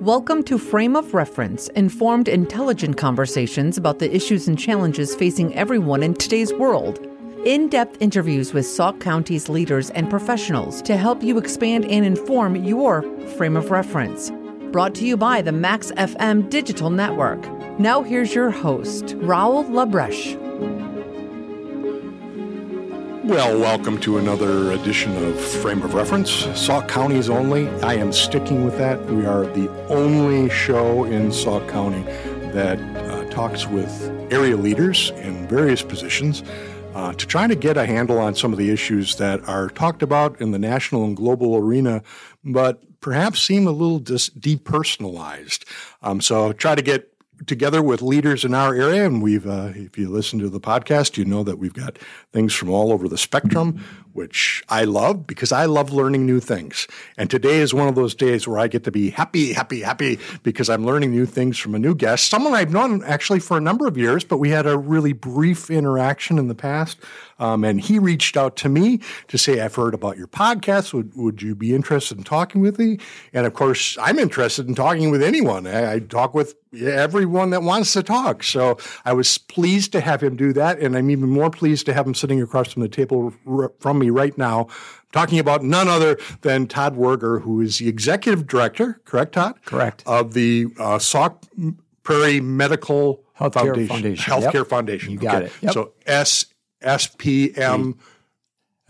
Welcome to Frame of Reference, informed, intelligent conversations about the issues and challenges facing everyone in today's world. In depth interviews with Sauk County's leaders and professionals to help you expand and inform your frame of reference. Brought to you by the Max FM Digital Network. Now, here's your host, Raul Labreche. Well, welcome to another edition of Frame of Reference, Sauk County's only. I am sticking with that. We are the only show in Sauk County that uh, talks with area leaders in various positions uh, to try to get a handle on some of the issues that are talked about in the national and global arena, but perhaps seem a little dis- depersonalized. Um, so try to get together with leaders in our area, and we've, uh, if you listen to the podcast, you know that we've got things from all over the spectrum, which I love because I love learning new things. And today is one of those days where I get to be happy, happy, happy because I'm learning new things from a new guest, someone I've known actually for a number of years, but we had a really brief interaction in the past. Um, and he reached out to me to say, I've heard about your podcast. Would, would you be interested in talking with me? And of course, I'm interested in talking with anyone. I, I talk with everyone that wants to talk. So I was pleased to have him do that. And I'm even more pleased to have him sitting across from the table from me right now, talking about none other than Todd Wuerger, who is the executive director, correct, Todd? Correct. Of the uh, Sauk Prairie Medical Healthcare Foundation. Foundation. Healthcare Yep. Foundation. You got it. Yep. So S SPM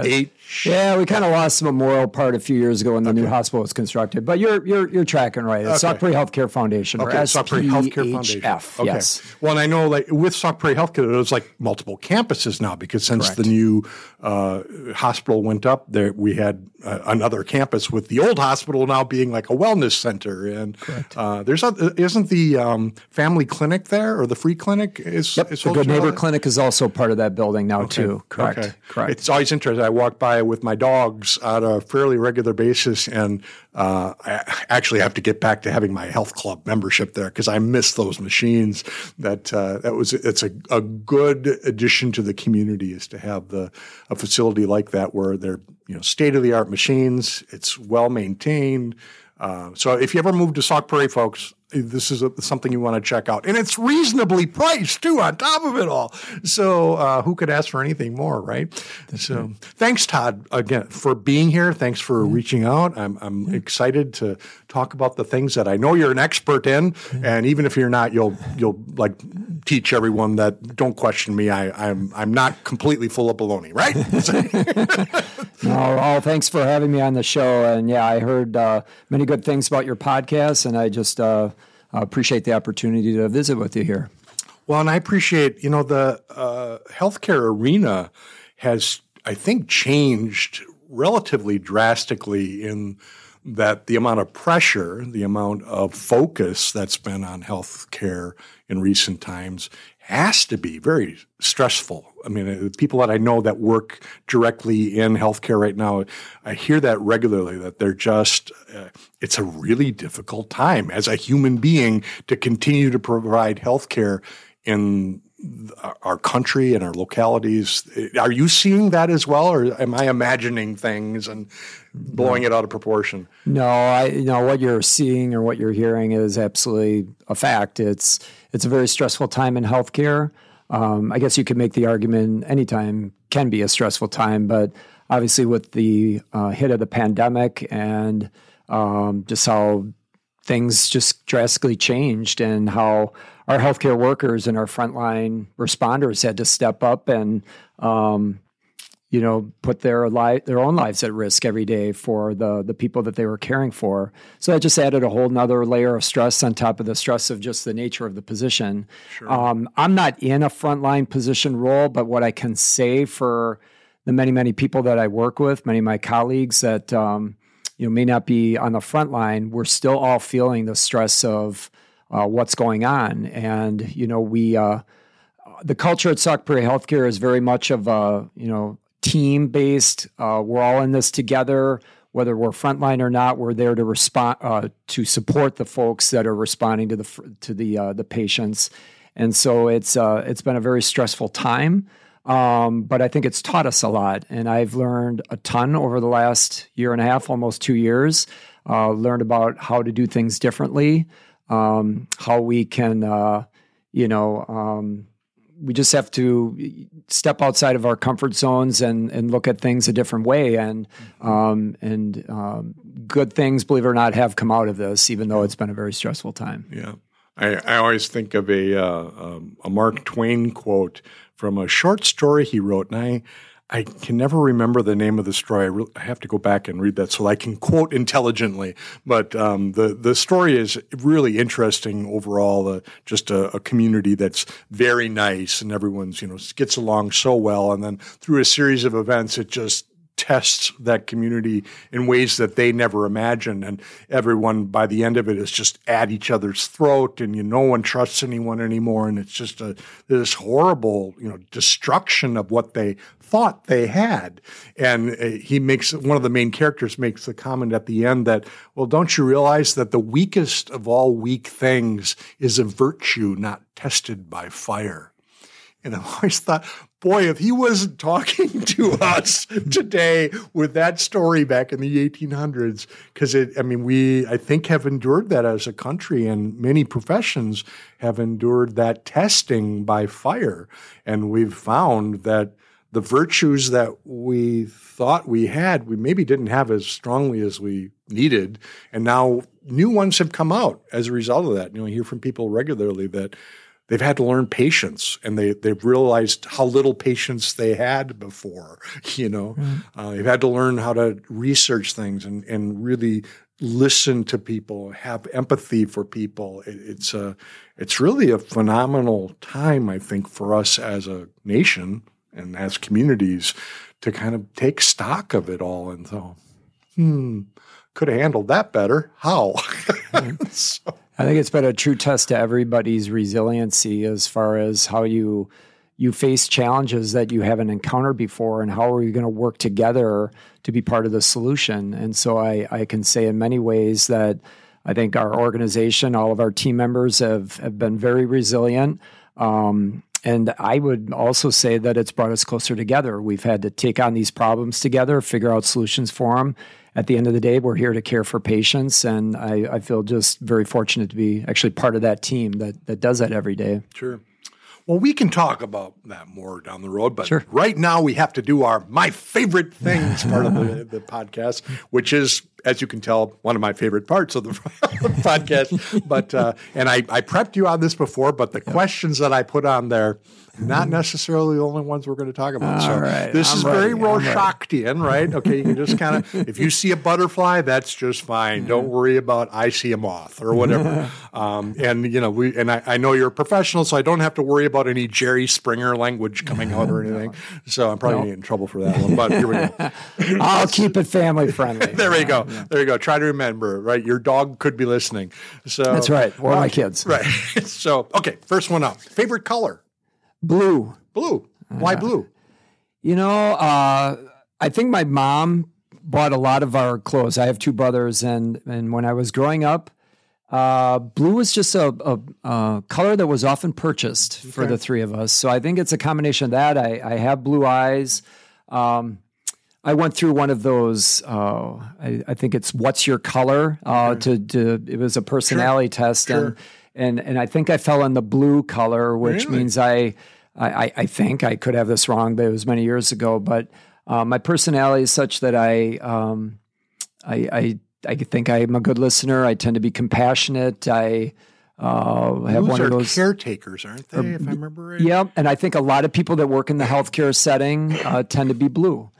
H. Yeah, we kind of lost the memorial part a few years ago when the new hospital was constructed, but you're you're you're tracking right. It's Sauk Prairie Healthcare Foundation Okay, Sauk Prairie Healthcare Foundation. Okay. Yes. Well, and I know like with Sauk Prairie Healthcare, there's like multiple campuses now because since Correct. the new uh, hospital went up, there we had uh, another campus with the old hospital now being like a wellness center. And uh, there's a, isn't the um, family clinic there or the free clinic is, Yep. is The Good Neighbor? Clinic is also part of that building now too. Correct. Okay. Correct. It's always interesting. I walk by with my dogs on a fairly regular basis, and uh, I actually have to get back to having my health club membership there because I miss those machines. That uh, that was it's a, a good addition to the community is to have the a facility like that where they're you know state of the art machines. It's well maintained. Uh, so if you ever move to Sauk Prairie, folks, this is a, something you want to check out, and it's reasonably priced too. On top of it all, so uh, who could ask for anything more, right? so thanks, Todd, again for being here. Thanks for reaching out. I'm I'm excited to talk about the things that I know you're an expert in, and even if you're not, you'll you'll like teach everyone that don't question me. I, I'm I'm not completely full of baloney, right? No, oh, thanks for having me on the show. And yeah, I heard uh, many good things about your podcast, and I just uh, appreciate the opportunity to visit with you here. Well, and I appreciate, you know, the uh, healthcare arena has, I think, changed relatively drastically in that the amount of pressure, the amount of focus that's been on healthcare in recent times has to be very stressful. I mean, uh, people that I know that work directly in healthcare right now, I hear that regularly that they're just, uh, it's a really difficult time as a human being to continue to provide healthcare in our country and our localities. Are you seeing that as well, or am I imagining things and blowing it out of proportion? No, I you know what you're seeing or what you're hearing is absolutely a fact. It's it's a very stressful time in healthcare. Um, I guess you could make the argument anytime can be a stressful time, but obviously with the uh, hit of the pandemic and um, just how things just drastically changed and how our healthcare workers and our frontline responders had to step up and um, you know, put their li- their own lives at risk every day for the the people that they were caring for. So that just added a whole nother layer of stress on top of the stress of just the nature of the position. Um, I'm not in a frontline position role, but what I can say for the many many people that I work with, many of my colleagues that um, you know may not be on the front line, we're still all feeling the stress of uh, what's going on, and you know we. Uh, the culture at Sauk Prairie Healthcare is very much of a you know team based. Uh, we're all in this together, whether we're frontline or not. We're there to respond uh, to support the folks that are responding to the to the uh, the patients, and so it's uh, it's been a very stressful time. Um, but I think it's taught us a lot, and I've learned a ton over the last year and a half, almost two years. Uh, learned about how to do things differently, um, how we can, uh, you know, um, we just have to step outside of our comfort zones and and look at things a different way. And um, and um, good things, believe it or not, have come out of this, even though it's been a very stressful time. Yeah. I, I always think of a uh, um, a Mark Twain quote from a short story he wrote, and I I can never remember the name of the story. I, re- I have to go back and read that so I can quote intelligently. But um, the the story is really interesting overall. Uh, just a, a, community that's very nice, and everyone's you know gets along so well. And then through a series of events, it just tests that community in ways that they never imagined. And everyone, by the end of it, is just at each other's throat, and you no one trusts anyone anymore. And it's just a this horrible, you know, destruction of what they thought they had. And uh, he makes one of the main characters makes the comment at the end that, well, don't you realize that the weakest of all weak things is a virtue not tested by fire? And I always thought, boy, if he wasn't talking to us today with that story back in the 1800s, because it, I mean, we, I think, have endured that as a country, and many professions have endured that testing by fire. And we've found that the virtues that we thought we had, we maybe didn't have as strongly as we needed. And now new ones have come out as a result of that. You know, I hear from people regularly that they've had to learn patience and they, they've realized how little patience they had before you know mm. uh, they've had to learn how to research things and, and really listen to people have empathy for people it, it's a it's really a phenomenal time i think for us as a nation and as communities to kind of take stock of it all and so hmm could have handled that better how so. I think it's been a true test to everybody's resiliency as far as how you you face challenges that you haven't encountered before and how are you going to work together to be part of the solution. And so I, I can say in many ways that I think our organization, all of our team members have, have been very resilient. Um, and I would also say that it's brought us closer together. We've had to take on these problems together, figure out solutions for them, at the end of the day, we're here to care for patients, and I, I feel just very fortunate to be actually part of that team that that does that every day. Sure. Well, we can talk about that more down the road, but sure. right now we have to do our my favorite things part of the, the podcast, which is, as you can tell, one of my favorite parts of the podcast. But uh, and I, I prepped you on this before, but the questions that I put on there not necessarily the only ones we're going to talk about. All so right. this I'm is ready. very Rorschachtian, right? Okay, you can just kind of if you see a butterfly, that's just fine. Don't worry about I see a moth or whatever. um, and you know, we and I, I, know you're a professional, so I don't have to worry about any Jerry Springer language coming out or anything. So I'm probably no. going to get in trouble for that one. But here we go. I'll keep it family friendly. there we go. Yeah. There you go. Try to remember, right? Your dog could be listening. So that's right. Or my kids. Right. so okay, first one up. Favorite color. Blue. Blue. Why blue? You know, uh, I think my mom bought a lot of our clothes. I have two brothers, and and when I was growing up, uh, blue was just a, a, a, color that was often purchased okay. for the three of us. So I think it's a combination of that. I, I have blue eyes. Um, I went through one of those. Uh, I, I, think it's "What's Your Color?" Uh, okay. to, to it was a personality sure. test, sure. and and and I think I fell in the blue color, which really? means I, I I think I could have this wrong, but it was many years ago. But uh, my personality is such that I um, I, I I think I'm a good listener. I tend to be compassionate. I uh, have those one of those caretakers, aren't they? if I remember right. Yeah, and I think a lot of people that work in the healthcare setting uh, tend to be blue.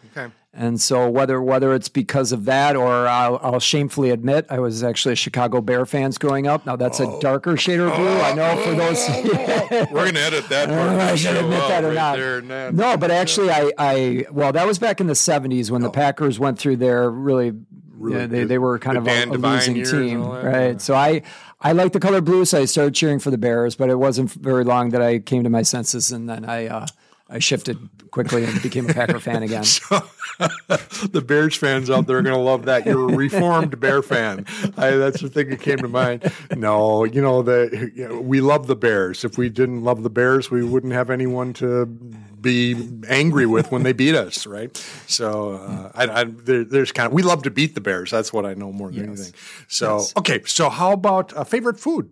And so whether whether it's because of that or I'll, I'll, shamefully admit I was actually a Chicago Bear fans growing up. Now that's oh. a darker shade of blue. Oh. I know for those. We're going to edit that. Part I should admit that or right not. no, but actually I, I well that was back in the '70s when oh. the Packers went through their really. really yeah, they, they were kind the of a, a losing team, right? So I I like the color blue, so I started cheering for the Bears. But it wasn't very long that I came to my senses, and then I uh, I shifted quickly and became a Packer fan again. So, the Bears fans out there are going to love that. You're a reformed Bear fan. I, that's the thing that came to mind. No, you know the you know, we love the Bears. If we didn't love the Bears, we wouldn't have anyone to be angry with when they beat us, right? So uh, I, I, there, there's kind of we love to beat the Bears. That's what I know more than yes. anything. So yes. okay, so how about a favorite food?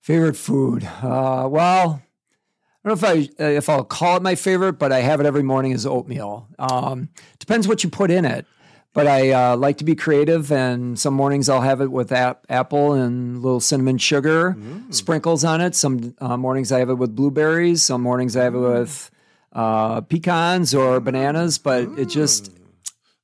Favorite food? Uh, well, don't know if I if I'll call it my favorite, but I have it every morning is oatmeal. Um, depends what you put in it. But I uh, like to be creative, and some mornings I'll have it with ap- apple and little cinnamon sugar mm. sprinkles on it. Some uh, mornings I have it with blueberries. Some mornings I have it mm. with uh, pecans or bananas. But mm. it just,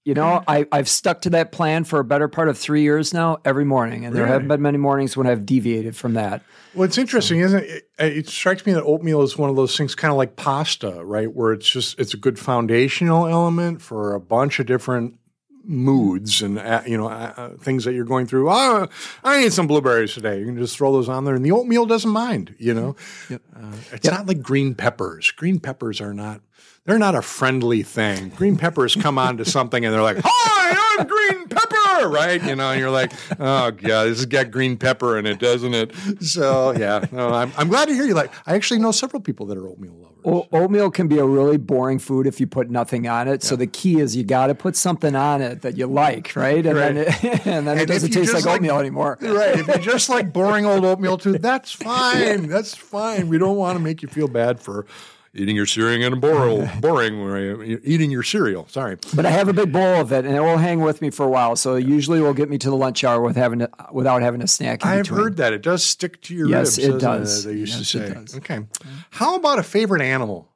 you know, I, I've stuck to that plan for a better part of three years now, every morning, and really? there haven't been many mornings when I've deviated from that. Well, it's interesting, isn't it? it? It strikes me that oatmeal is one of those things, kind of like pasta, right? Where it's just it's a good foundational element for a bunch of different moods and uh, you know uh, uh, things that you're going through. Oh, I need some blueberries today. You can just throw those on there, and the oatmeal doesn't mind. You know, uh, it's not like green peppers. Green peppers are not. They're not a friendly thing. Green peppers come onto something and they're like, "Hi, I'm green pepper," right? You know, and you're like, "Oh god, this has got green pepper in it, doesn't it?" So yeah, no, I'm, I'm glad to hear you. Like, I actually know several people that are oatmeal lovers. O- oatmeal can be a really boring food if you put nothing on it. Yeah. So the key is you got to put something on it that you like, right? And right. then it, and then and it doesn't taste like, like oatmeal anymore. Right. If you just like boring old oatmeal too, that's fine. That's fine. We don't want to make you feel bad for eating your cereal and a boring, boring eating your cereal. Sorry, but I have a big bowl of it, and it will hang with me for a while. So usually, will get me to the lunch hour with having to, without having a snack. I've heard that it does stick to your yes, ribs. it does. It, they used yes, to say. Okay, how about a favorite animal?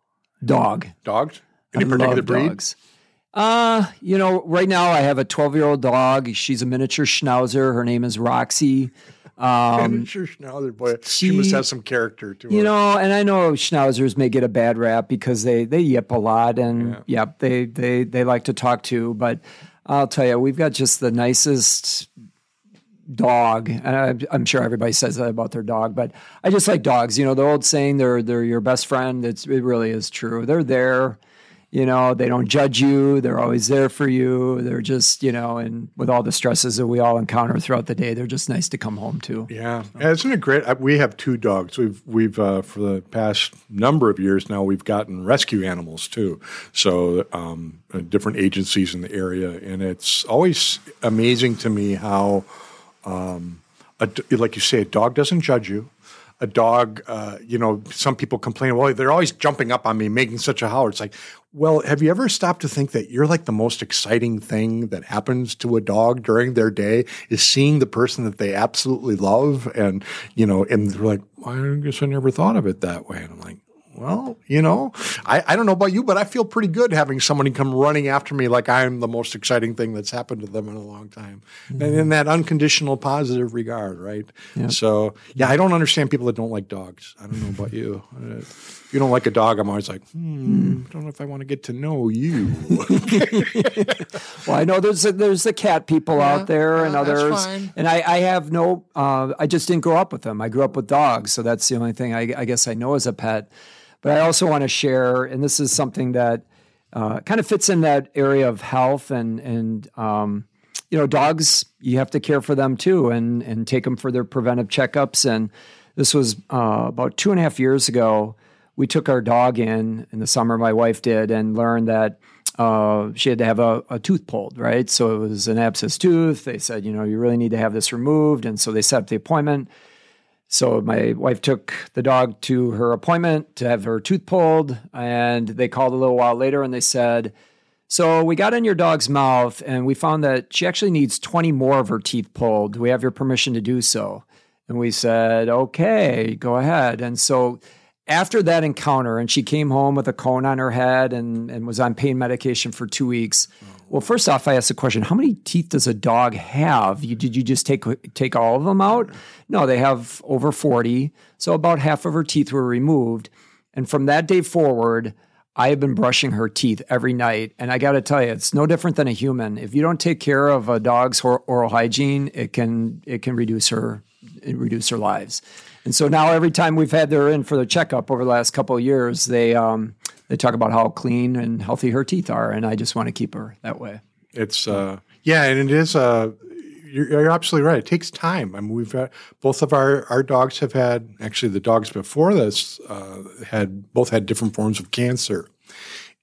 Dog. Dogs. Any I particular breed? Dogs. Uh, you know, right now I have a 12 year old dog. She's a miniature schnauzer. Her name is Roxy. Um, sure, Schnauzer boy, she, she, must have some character to her. You know, and I know Schnauzers may get a bad rap because they they yip a lot, and yeah. yep, they they they like to talk too. But I'll tell you, we've got just the nicest dog, and I, am sure everybody says that about their dog, but I just like dogs. You know, the old saying, "They're they're your best friend." It's it really is true. They're there you know they don't judge you they're always there for you they're just you know and with all the stresses that we all encounter throughout the day they're just nice to come home to yeah, so. isn't it great we have two dogs we've we've uh, for the past number of years now we've gotten rescue animals too so um, uh, different agencies in the area and it's always amazing to me how um, a, like you say a dog doesn't judge you a dog, uh, you know, some people complain, well, they're always jumping up on me, making such a howl. It's like, well, have you ever stopped to think that you're like the most exciting thing that happens to a dog during their day is seeing the person that they absolutely love? And, you know, and they're like, well, I guess I never thought of it that way. And I'm like, well, you know, I, I don't know about you, but I feel pretty good having somebody come running after me like I'm the most exciting thing that's happened to them in a long time. Mm-hmm. And in that unconditional positive regard, right? Yep. So, yeah, I don't understand people that don't like dogs. I don't know about you. Uh, if you don't like a dog, I'm always like, hmm, I don't know if I want to get to know you. well, I know there's a, there's the cat people yeah, out there yeah, and others, and I, I have no. Uh, I just didn't grow up with them. I grew up with dogs, so that's the only thing I, I guess I know as a pet. But I also want to share, and this is something that uh, kind of fits in that area of health and and um, you know, dogs. You have to care for them too, and and take them for their preventive checkups. And this was uh, about two and a half years ago. We took our dog in in the summer. My wife did, and learned that uh, she had to have a, a, tooth pulled, right? So it was an abscess tooth. They said, you know, you really need to have this removed. And so they set up the appointment. So my wife took the dog to her appointment to have her tooth pulled, and they called a little while later and they said, "So we got in your dog's mouth, and we found that she actually needs 20 more of her teeth pulled. Do we have your permission to do so?" And we said, "Okay, go ahead." And so after that encounter, and she came home with a cone on her head and, and was on pain medication for two weeks. Well, first off, I asked the question: How many teeth does a dog have? You, did you just take take all of them out? No, they have over forty. So about half of her teeth were removed, and from that day forward, I have been brushing her teeth every night. And I got to tell you, it's no different than a human. If you don't take care of a dog's oral hygiene, it can it can reduce her reduce her lives. And so now every time we've had her in for the checkup over the last couple of years, they um, they talk about how clean and healthy her teeth are, and I just want to keep her that way. It's uh, yeah, and it is uh, you're, you're, absolutely right. It takes time. I mean, we've had both of our our dogs have had actually the dogs before this uh, had both had different forms of cancer,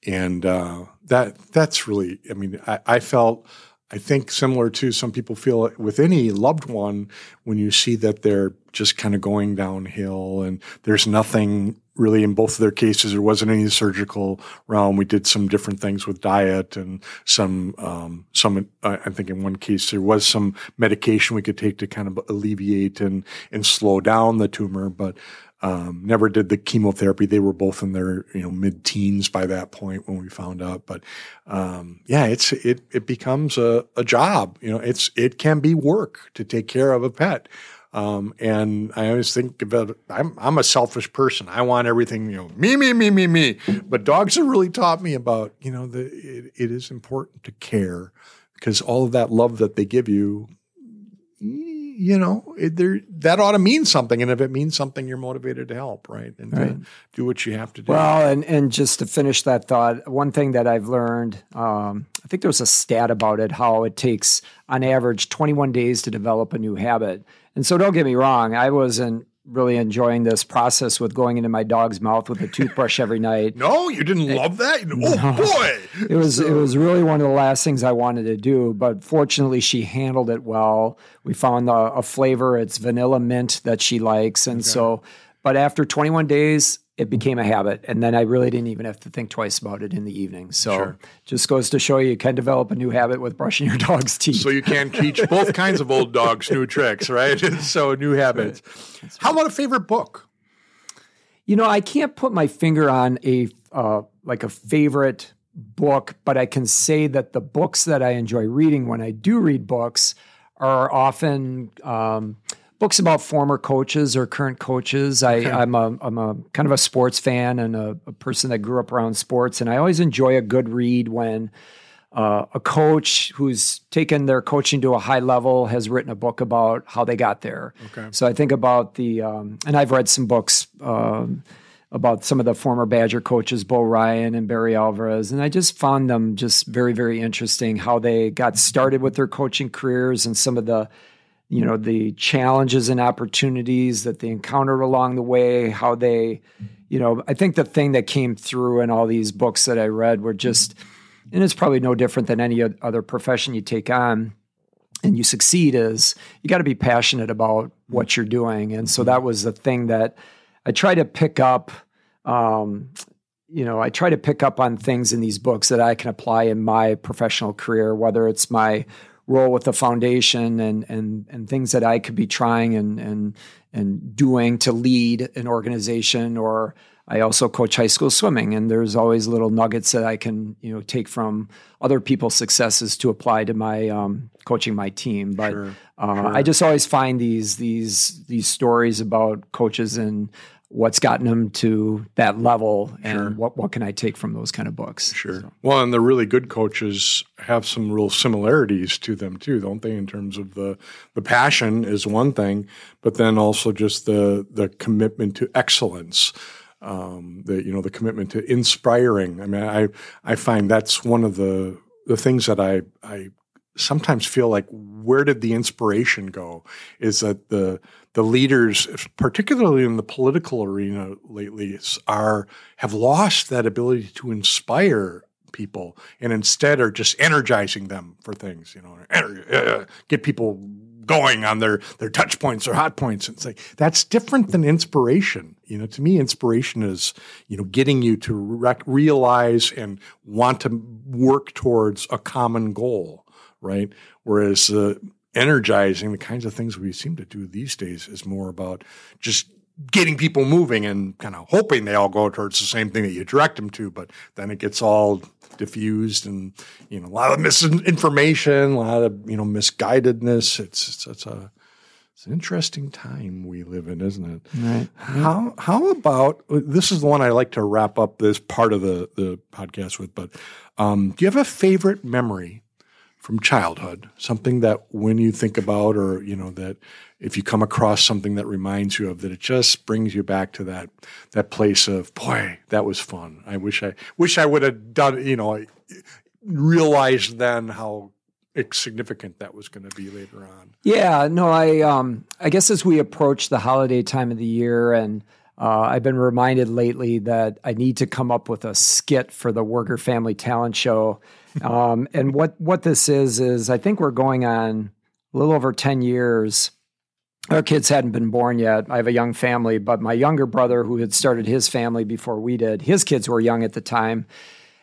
and uh, that that's really. I mean, I, I felt. I think similar to some people feel with any loved one when you see that they're just kind of going downhill and there's nothing really in both of their cases there wasn't any surgical realm we did some different things with diet and some um, some uh, i think in one case there was some medication we could take to kind of alleviate and and slow down the tumor but um, never did the chemotherapy. They were both in their you know mid teens by that point when we found out. But um, yeah, it's it it becomes a, a job. You know, it's it can be work to take care of a pet. Um, and I always think about I'm I'm a selfish person. I want everything, you know, me, me, me, me, me. But dogs have really taught me about, you know, the it, it is important to care because all of that love that they give you, you know, it, that ought to mean something. And if it means something, you're motivated to help, right? And right. do what you have to do. Well, and and just to finish that thought, one thing that I've learned, um, I think there was a stat about it, how it takes on average 21 days to develop a new habit. And so don't get me wrong, I wasn't really enjoying this process with going into my dog's mouth with a toothbrush every night. No, you didn't it, love that? Oh no. boy. It was so. it was really one of the last things I wanted to do, but fortunately she handled it well. We found a, a flavor, it's vanilla mint that she likes and okay. so but after 21 days it became a habit. And then I really didn't even have to think twice about it in the evening. So sure. just goes to show you, you can develop a new habit with brushing your dog's teeth. So you can teach both kinds of old dogs new tricks, right? so new habits. Right. How about a favorite book? You know, I can't put my finger on a uh, like a favorite book, but I can say that the books that I enjoy reading when I do read books are often um, books about former coaches or current coaches. I, okay. I'm a I'm a kind of a sports fan and a, a, person that grew up around sports, and I always enjoy a good read when uh, a coach who's taken their coaching to a high level has written a book about how they got there. Okay. So I think about the um, and I've read some books. Um, about some of the former Badger coaches, Bo Ryan and Barry Alvarez. And I just found them just very, very interesting how they got started with their coaching careers and some of the you know the challenges and opportunities that they encountered along the way how they you know i think the thing that came through in all these books that i read were just and it's probably no different than any other profession you take on and you succeed is you got to be passionate about what you're doing. And so that was the thing that i try to pick up um, you know i try to pick up on things in these books that i can apply in my professional career whether it's my role with the foundation and and and things that I could be trying and and and doing to lead an organization or I also coach high school swimming and there's always little nuggets that I can you know take from other people's successes to apply to my um, coaching my team but sure, uh, sure. I just always find these these these stories about coaches and what's gotten them to that level and sure. what, what can I take from those kind of books. Sure. So. Well, and the really good coaches have some real similarities to them too, don't they? In terms of the, the passion is one thing, but then also just the, the commitment to excellence. Um, the, you know, the commitment to inspiring. I mean, I, I find that's one of the, the things that I, I sometimes feel like where did the inspiration go is that the the leaders particularly in the political arena lately are have lost that ability to inspire people and instead are just energizing them for things you know uh, get people going on their their touch points or hot points and say that's different than inspiration you know to me inspiration is you know getting you to rec- realize and want to work towards a common goal right? Whereas uh, energizing, the kinds of things we seem to do these days, is more about just getting people moving and kind of hoping they all go towards the same thing that you direct them to. But then it gets all diffused and you know a lot of misinformation, a lot of you know misguidedness. It's it's, it's a it's an interesting time we live in, isn't it? Right. How how about this is the one I like to wrap up this part of the the podcast with. But um, do you have a favorite memory from childhood, something that when you think about, or you know, that if you come across something that reminds you of, that it just brings you back to that that place of, boy, that was fun. I wish I wish I would have done, you know, realized then how significant that was going to be later on. Yeah, no, I um, I guess as we approach the holiday time of the year, and uh, I've been reminded lately that I need to come up with a skit for the Wuerger Family Talent Show. Um, and what what this is is I think we're going on a little over ten years. Our kids hadn't been born yet. I have a young family, but my younger brother, who had started his family before we did, his kids were young at the time,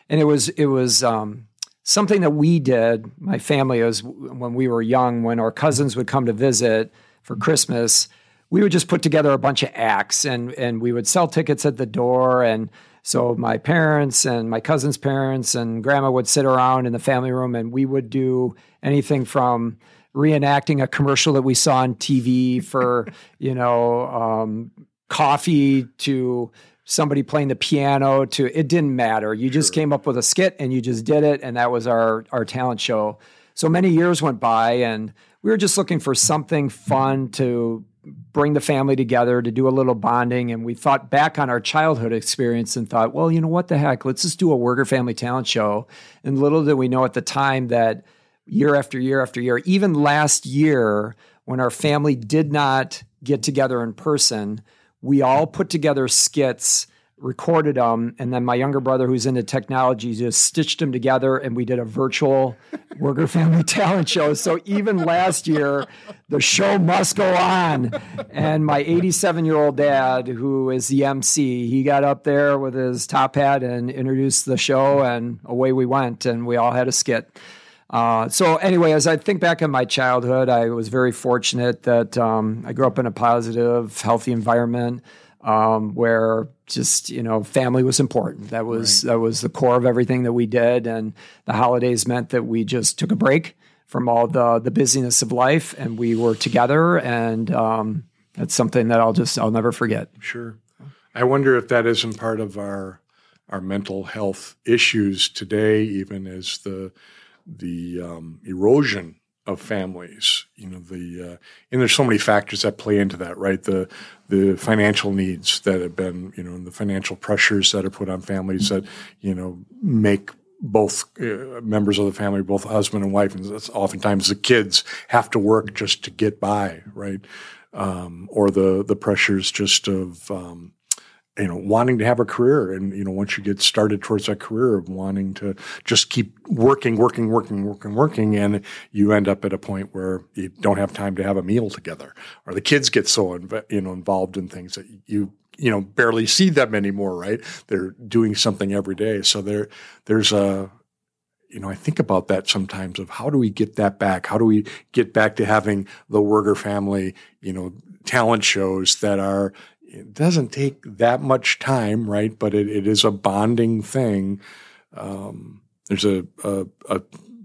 and it was it was um, something that we did. My family was when we were young, when our cousins would come to visit for Christmas we would just put together a bunch of acts and and we would sell tickets at the door and so my parents and my cousin's parents and grandma would sit around in the family room and we would do anything from reenacting a commercial that we saw on TV for, you know, um, coffee to somebody playing the piano to it didn't matter. You just came up with a skit and you just did it and that was our our talent show. So many years went by and we were just looking for something fun to bring the family together to do a little bonding. And we thought back on our childhood experience and thought, well, you know what the heck? Let's just do a Wuerger Family Talent Show. And little did we know at the time that year after year after year, even last year, when our family did not get together in person, we all put together skits recorded them, and then my younger brother, who's into technology, just stitched them together, and we did a virtual Wuerger Family Talent Show. So even last year, the show must go on. And my 87 year old dad, who is the MC, he got up there with his top hat and introduced the show, and away we went, and we all had a skit. Uh, so anyway, as I think back on my childhood, I was very fortunate that um, I grew up in a positive, healthy environment um, where just you know family was important. That was right. that was the core of everything that we did, and the holidays meant that we just took a break from all the the busyness of life, and we were together, and um, that's something that I'll just I'll never forget. Sure, I wonder if that isn't part of our our mental health issues today, even as the the um, erosion of families. You know, the uh, and there's so many factors that play into that, right? The the financial needs that have been, you know, and the financial pressures that are put on families that, you know, make both uh, members of the family, both husband and wife, and oftentimes the kids have to work just to get by, right? Um, or the the pressures just of um, you know wanting to have a career. And you know once you get started towards that career of wanting to just keep working working working working working and you end up at a point where you don't have time to have a meal together or the kids get so inv- you know involved in things that you you know barely see them anymore right? They're doing something every day. So there there's a you know, I think about that sometimes of how do we get that back? How do we get back to having the Wuerger family, you know, talent shows that are it doesn't take that much time, right? But it, it is a bonding thing. Um, there's a, a, a,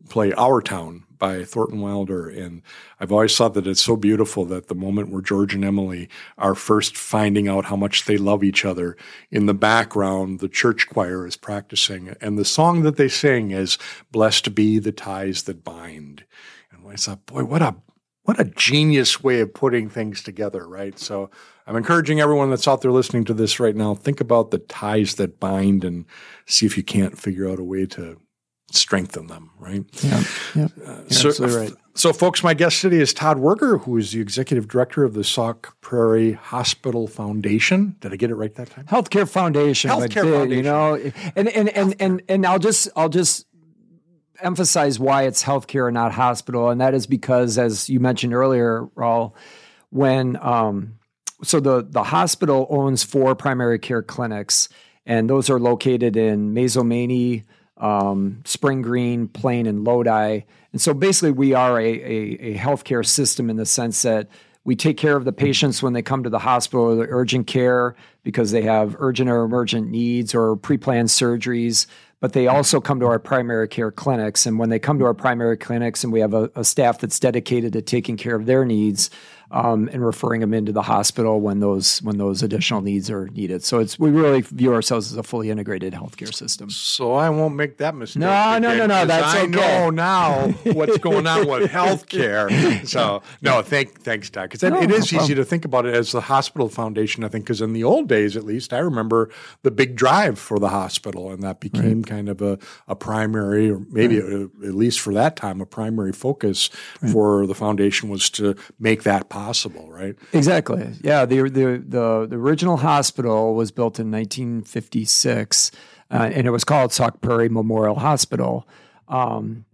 play, Our Town, by Thornton Wilder, and I've always thought that it's so beautiful that the moment where George and Emily are first finding out how much they love each other, in the background, the church choir is practicing, and the song that they sing is "Blessed be the ties that bind." And I thought, boy, what a what a genius way of putting things together, right? So I'm encouraging everyone that's out there listening to this right now, think about the ties that bind and see if you can't figure out a way to strengthen them, right? Yeah, yeah. Uh, so, absolutely right. So, folks, my guest today is Todd Wuerger, who is the executive director of the Sauk Prairie Hospital Foundation. Did I get it right that time? Healthcare Foundation. Healthcare Foundation. You know, and and and and and I'll just I'll just emphasize why it's healthcare and not hospital, and that is because, as you mentioned earlier, Raul, when um, so the the hospital owns four primary care clinics, and those are located in Mazomanie, um, Spring Green, Plain, and Lodi. And so basically, we are a, a, a healthcare system in the sense that we take care of the patients when they come to the hospital or the urgent care because they have urgent or emergent needs or pre-planned surgeries but they also come to our primary care clinics. And when they come to our primary clinics and we have a, a staff that's dedicated to taking care of their needs, um, and referring them into the hospital when those when those additional needs are needed. So it's we really view ourselves as a fully integrated healthcare system. So I won't make that mistake. No, no, no, no. That's I okay. know now what's going on with healthcare. So no, thank thanks, Doc. Because No, it is no easy to think about it as the hospital foundation. I think because in the old days, at least, I remember the big drive for the hospital, and that became kind of a, a primary, or maybe a, at least for that time, a primary focus for the foundation was to make that possible. Right. Exactly. Yeah. The the the, the original hospital was built in 1956, uh, and it was called Sauk Prairie Memorial Hospital. Um,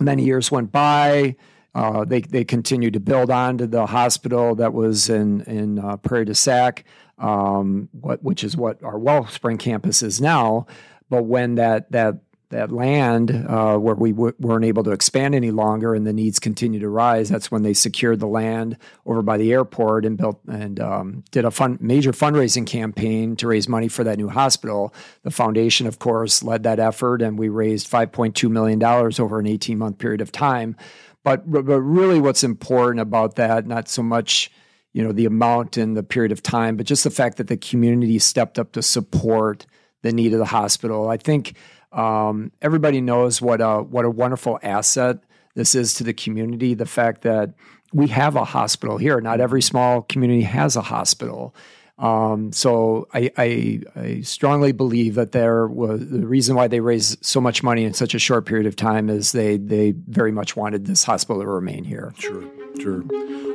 many years went by. Uh, they they continued to build onto the hospital that was in in uh, Prairie du Sac, um, what which is what our Wellspring campus is now. But when that that that land uh, where we w- weren't able to expand any longer and the needs continue to rise, that's when they secured the land over by the airport and built and um, did a fun, major fundraising campaign to raise money for that new hospital. The foundation, of course, led that effort, and we raised 5.2 million dollars over an 18 month period of time. But but really, what's important about that, not so much you know the amount and the period of time, but just the fact that the community stepped up to support the need of the hospital. I think um, everybody knows what a what a wonderful asset this is to the community. The fact that we have a hospital here. Not every small community has a hospital. Um, so I, I, I strongly believe that there was the reason why they raised so much money in such a short period of time is they they very much wanted this hospital to remain here. Sure,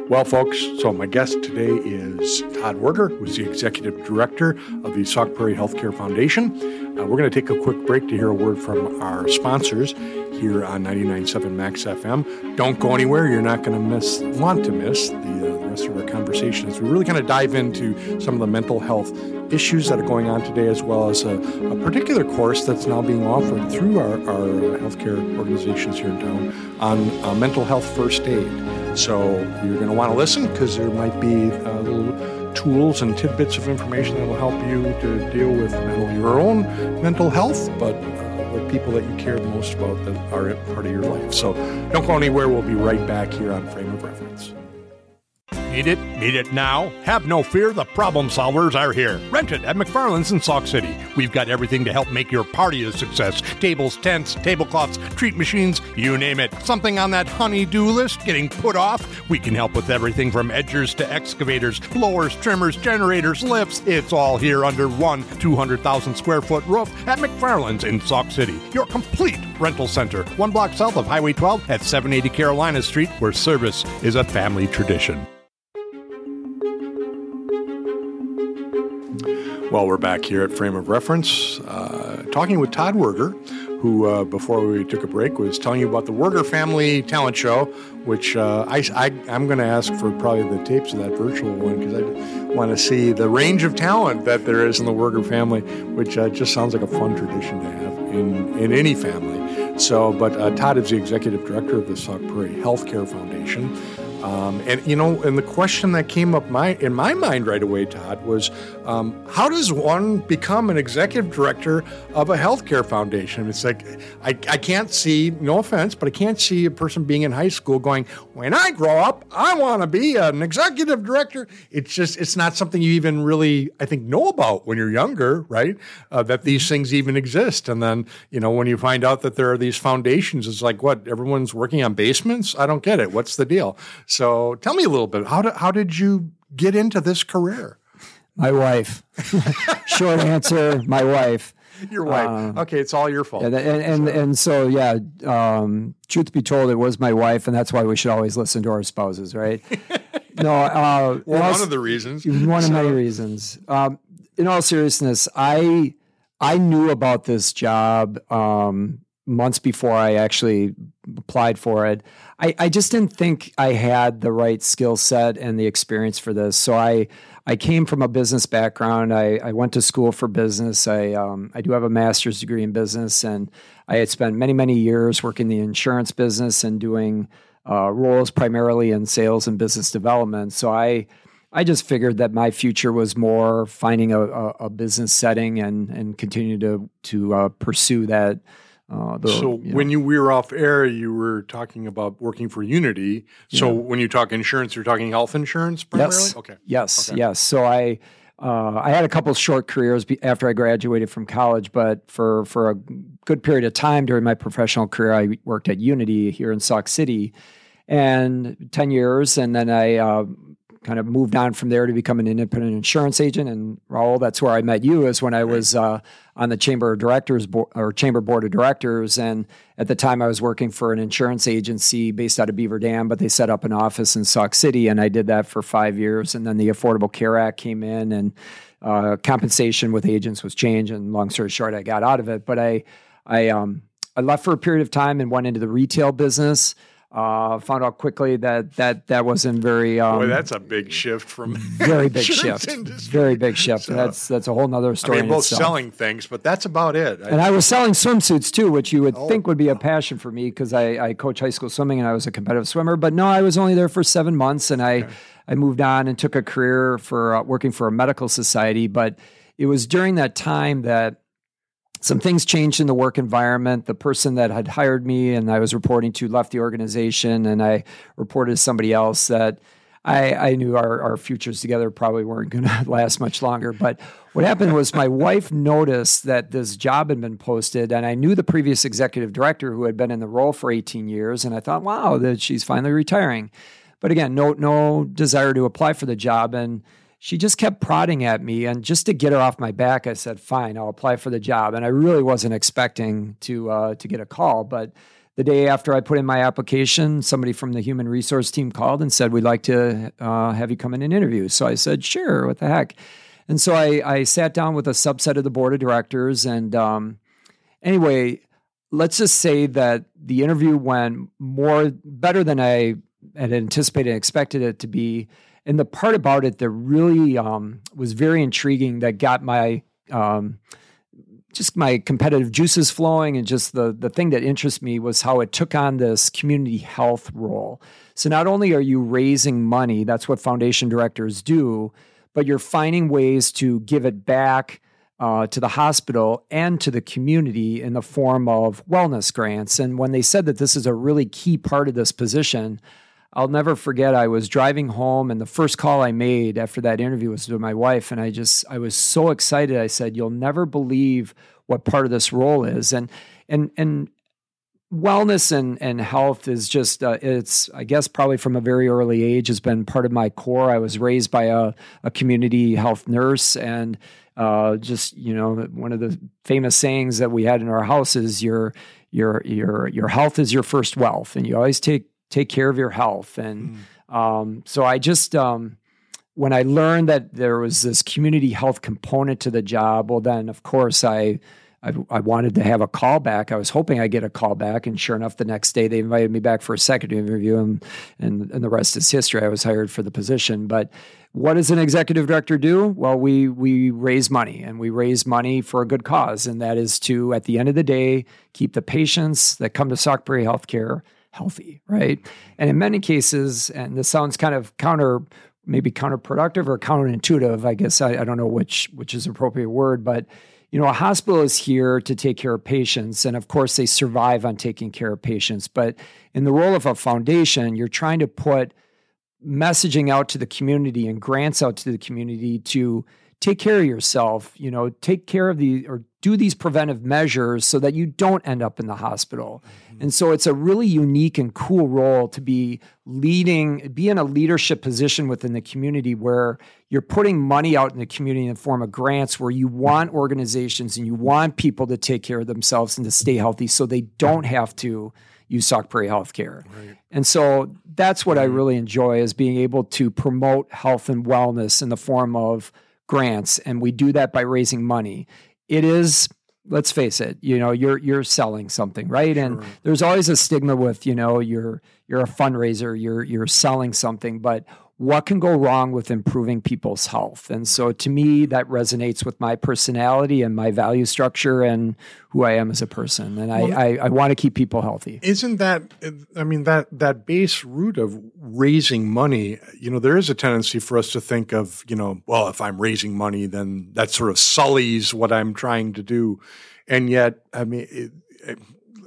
Well, folks, so my guest today is Todd Wuerger, who's the executive director of the Sauk Prairie Healthcare Foundation. Uh, we're going to take a quick break to hear a word from our sponsors here on 99.7 Max FM. Don't go anywhere. You're not going to miss, want to miss the, uh, the rest of our conversation as we really kind of dive into some of the mental health issues that are going on today, as well as a, a particular course that's now being offered through our, our healthcare organizations here in town on uh, mental health first aid. So you're going to want to listen because there might be uh, little tools and tidbits of information that will help you to deal with not only your own mental health, but uh, the people that you care most about that are part of your life. So don't go anywhere. We'll be right back here on Frame of Reference. Need it? Need it now? Have no fear, the problem solvers are here. Rent it at McFarland's in Sauk City. We've got everything to help make your party a success tables, tents, tablecloths, treat machines, you name it. Something on that honey-do list getting put off? We can help with everything from edgers to excavators, blowers, trimmers, generators, lifts. It's all here under one 200,000 square foot roof at McFarland's in Sauk City. Your complete rental center, one block south of Highway 12 at 780 Carolina Street, where service is a family tradition. Well, we're back here at Frame of Reference, uh, talking with Todd Wuerger, who, uh, before we took a break, was telling you about the Wuerger Family Talent Show, which uh, I, am going to ask for probably the tapes of that virtual one because I want to see the range of talent that there is in the Wuerger family, which uh, just sounds like a fun tradition to have in, in any family. So, but uh, Todd is the executive director of the Sauk Prairie Healthcare Foundation. Um, and you know, and the question that came up my in my mind right away, Todd, was um, how does one become an executive director of a healthcare foundation? It's like I, I can't see, no offense, but I can't see a person being in high school going, when I grow up, I want to be an executive director. It's just it's not something you even really I think know about when you're younger, right? Uh, that these things even exist, and then you know when you find out that there are these foundations, it's like what everyone's working on basements. I don't get it. What's the deal? So tell me a little bit. How did, how did you get into this career? My wife. Short answer, my wife. Your wife. okay, it's all your fault. And and and, so. and so yeah. Um, truth be told, it was my wife, and that's why we should always listen to our spouses, right? no, uh, well, one of the reasons. One so. of many reasons. Um, in all seriousness, I I knew about this job um, months before I actually applied for it. I, I just didn't think I had the right skill set and the experience for this. So I I came from a business background. I, I went to school for business. I um, I do have a master's degree in business, and I had spent many many years working the insurance business and doing uh, roles primarily in sales and business development. So I I just figured that my future was more finding a, a, a business setting and and continue to to uh, pursue that Uh, the, so you know. when you were off air, you were talking about working for Unity. So yeah. when you talk insurance, you're talking health insurance primarily. Yes. Okay. Yes. Okay. Yes. So I. Uh, I had a couple short careers be- after I graduated from college, but for for a good period of time during my professional career, I worked at Unity here in Sauk City, and ten years, and then I uh, kind of moved on from there to become an independent insurance agent. And Raul, that's where I met you, is when I was uh, on the chamber of directors bo- or chamber board of directors. And at the time, I was working for an insurance agency based out of Beaver Dam, but they set up an office in Sauk City, and I did that for five years. And then the Affordable Care Act came in, and uh, compensation with agents was changed. And long story short, I got out of it. But I, I, um, I left for a period of time and went into the retail business. Uh, found out quickly that that that wasn't very. Um, Boy, that's a big shift from very big shift. Industry. Very big shift. So, that's that's a whole nother story. I mean, both selling things, but that's about it. And I, I was selling swimsuits too, which you would oh, think would be a passion for me because I, I coach high school swimming and I was a competitive swimmer. But no, I was only there for seven months, and I okay. I moved on and took a career for uh, working for a medical society. But it was during that time that some things changed in the work environment. The person that had hired me and I was reporting to left the organization, and I reported to somebody else that I, I knew our, our futures together probably weren't going to last much longer. But what happened was my wife noticed that this job had been posted, and I knew the previous executive director who had been in the role for 18 years, and I thought, wow, that she's finally retiring. But again, no no desire to apply for the job, and she just kept prodding at me. And just to get her off my back, I said, fine, I'll apply for the job. And I really wasn't expecting to, uh, to get a call. But the day after I put in my application, somebody from the human resource team called and said, We'd like to uh, have you come in and interview. So I said, Sure, what the heck. And so I, I sat down with a subset of the board of directors. And um, anyway, let's just say that the interview went more better than I had anticipated and expected it to be and the part about it that really um, was very intriguing that got my um, just my competitive juices flowing and just the the thing that interests me was how it took on this community health role. So not only are you raising money, that's what foundation directors do, but you're finding ways to give it back uh, to the hospital and to the community in the form of wellness grants. And when they said that this is a really key part of this position, I'll never forget. I was driving home, and the first call I made after that interview was to my wife, and I just I was so excited. I said, "You'll never believe what part of this role is," and and and wellness and and health is just uh, it's I guess probably from a very early age has been part of my core. I was raised by a a community health nurse, and uh, just you know one of the famous sayings that we had in our house is your your your your health is your first wealth, and you always take take care of your health. And mm. um, so I just, um, when I learned that there was this community health component to the job, well, then of course I, I, I wanted to have a call back. I was hoping I get a call back, and sure enough, the next day they invited me back for a second interview, and and, and the rest is history. I was hired for the position. But what does an executive director do? Well, we we raise money, and we raise money for a good cause, and that is to, at the end of the day, keep the patients that come to Prairie Healthcare healthy, right? And in many cases, and this sounds kind of counter, maybe counterproductive or counterintuitive. I guess I, I don't know which which is appropriate word, but you know, a hospital is here to take care of patients, and of course, they survive on taking care of patients. But in the role of a foundation, you're trying to put messaging out to the community and grants out to the community to take care of yourself, you know, take care of the or do these preventive measures so that you don't end up in the hospital. Mm-hmm. And so it's a really unique and cool role to be leading, be in a leadership position within the community where you're putting money out in the community in the form of grants where you want organizations and you want people to take care of themselves and to stay healthy so they don't have to use Sauk Prairie Healthcare. Right. And so that's what I mm-hmm. really enjoy is being able to promote health and wellness in the form of grants and we do that by raising money it is let's face it you know you're you're selling something right sure. and there's always a stigma with you know you're you're a fundraiser you're you're selling something but what can go wrong with improving people's health? And so to me, that resonates with my personality and my value structure and who I am as a person. And well, I, I, I want to keep people healthy. Isn't that, I mean, that, that base root of raising money, you know, there is a tendency for us to think of, you know, well, if I'm raising money, then that sort of sullies what I'm trying to do. And yet, I mean, it,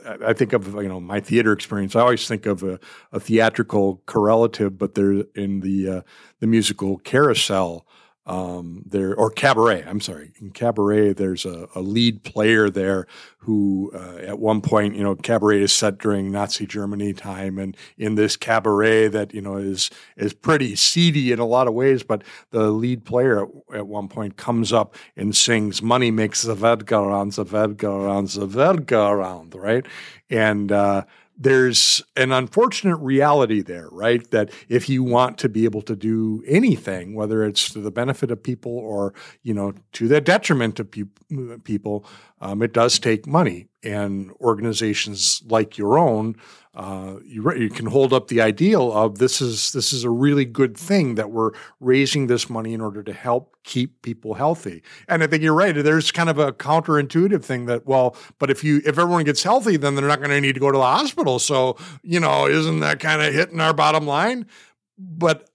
I think of you know my theater experience. I always think of a, a theatrical correlative, but they're in the uh, the musical Carousel um, there or cabaret. I'm sorry, in cabaret, there's a, a lead player there who, uh, at one point, you know, cabaret is set during Nazi Germany time, and in this cabaret that you know is is pretty seedy in a lot of ways, but the lead player at, at one point comes up and sings "Money makes the Welt go round, the Welt go round, the Welt go round," right, and uh, there's an unfortunate reality there, right? That if you want to be able to do anything, whether it's to the benefit of people or you know to the detriment of pe- people, um, it does take money. And organizations like your own uh, you, you can hold up the ideal of this is this is a really good thing that we're raising this money in order to help keep people healthy. And I think you're right. There's kind of a counterintuitive thing that well, but if you if everyone gets healthy, then they're not going to need to go to the hospital. So you know, isn't that kind of hitting our bottom line? But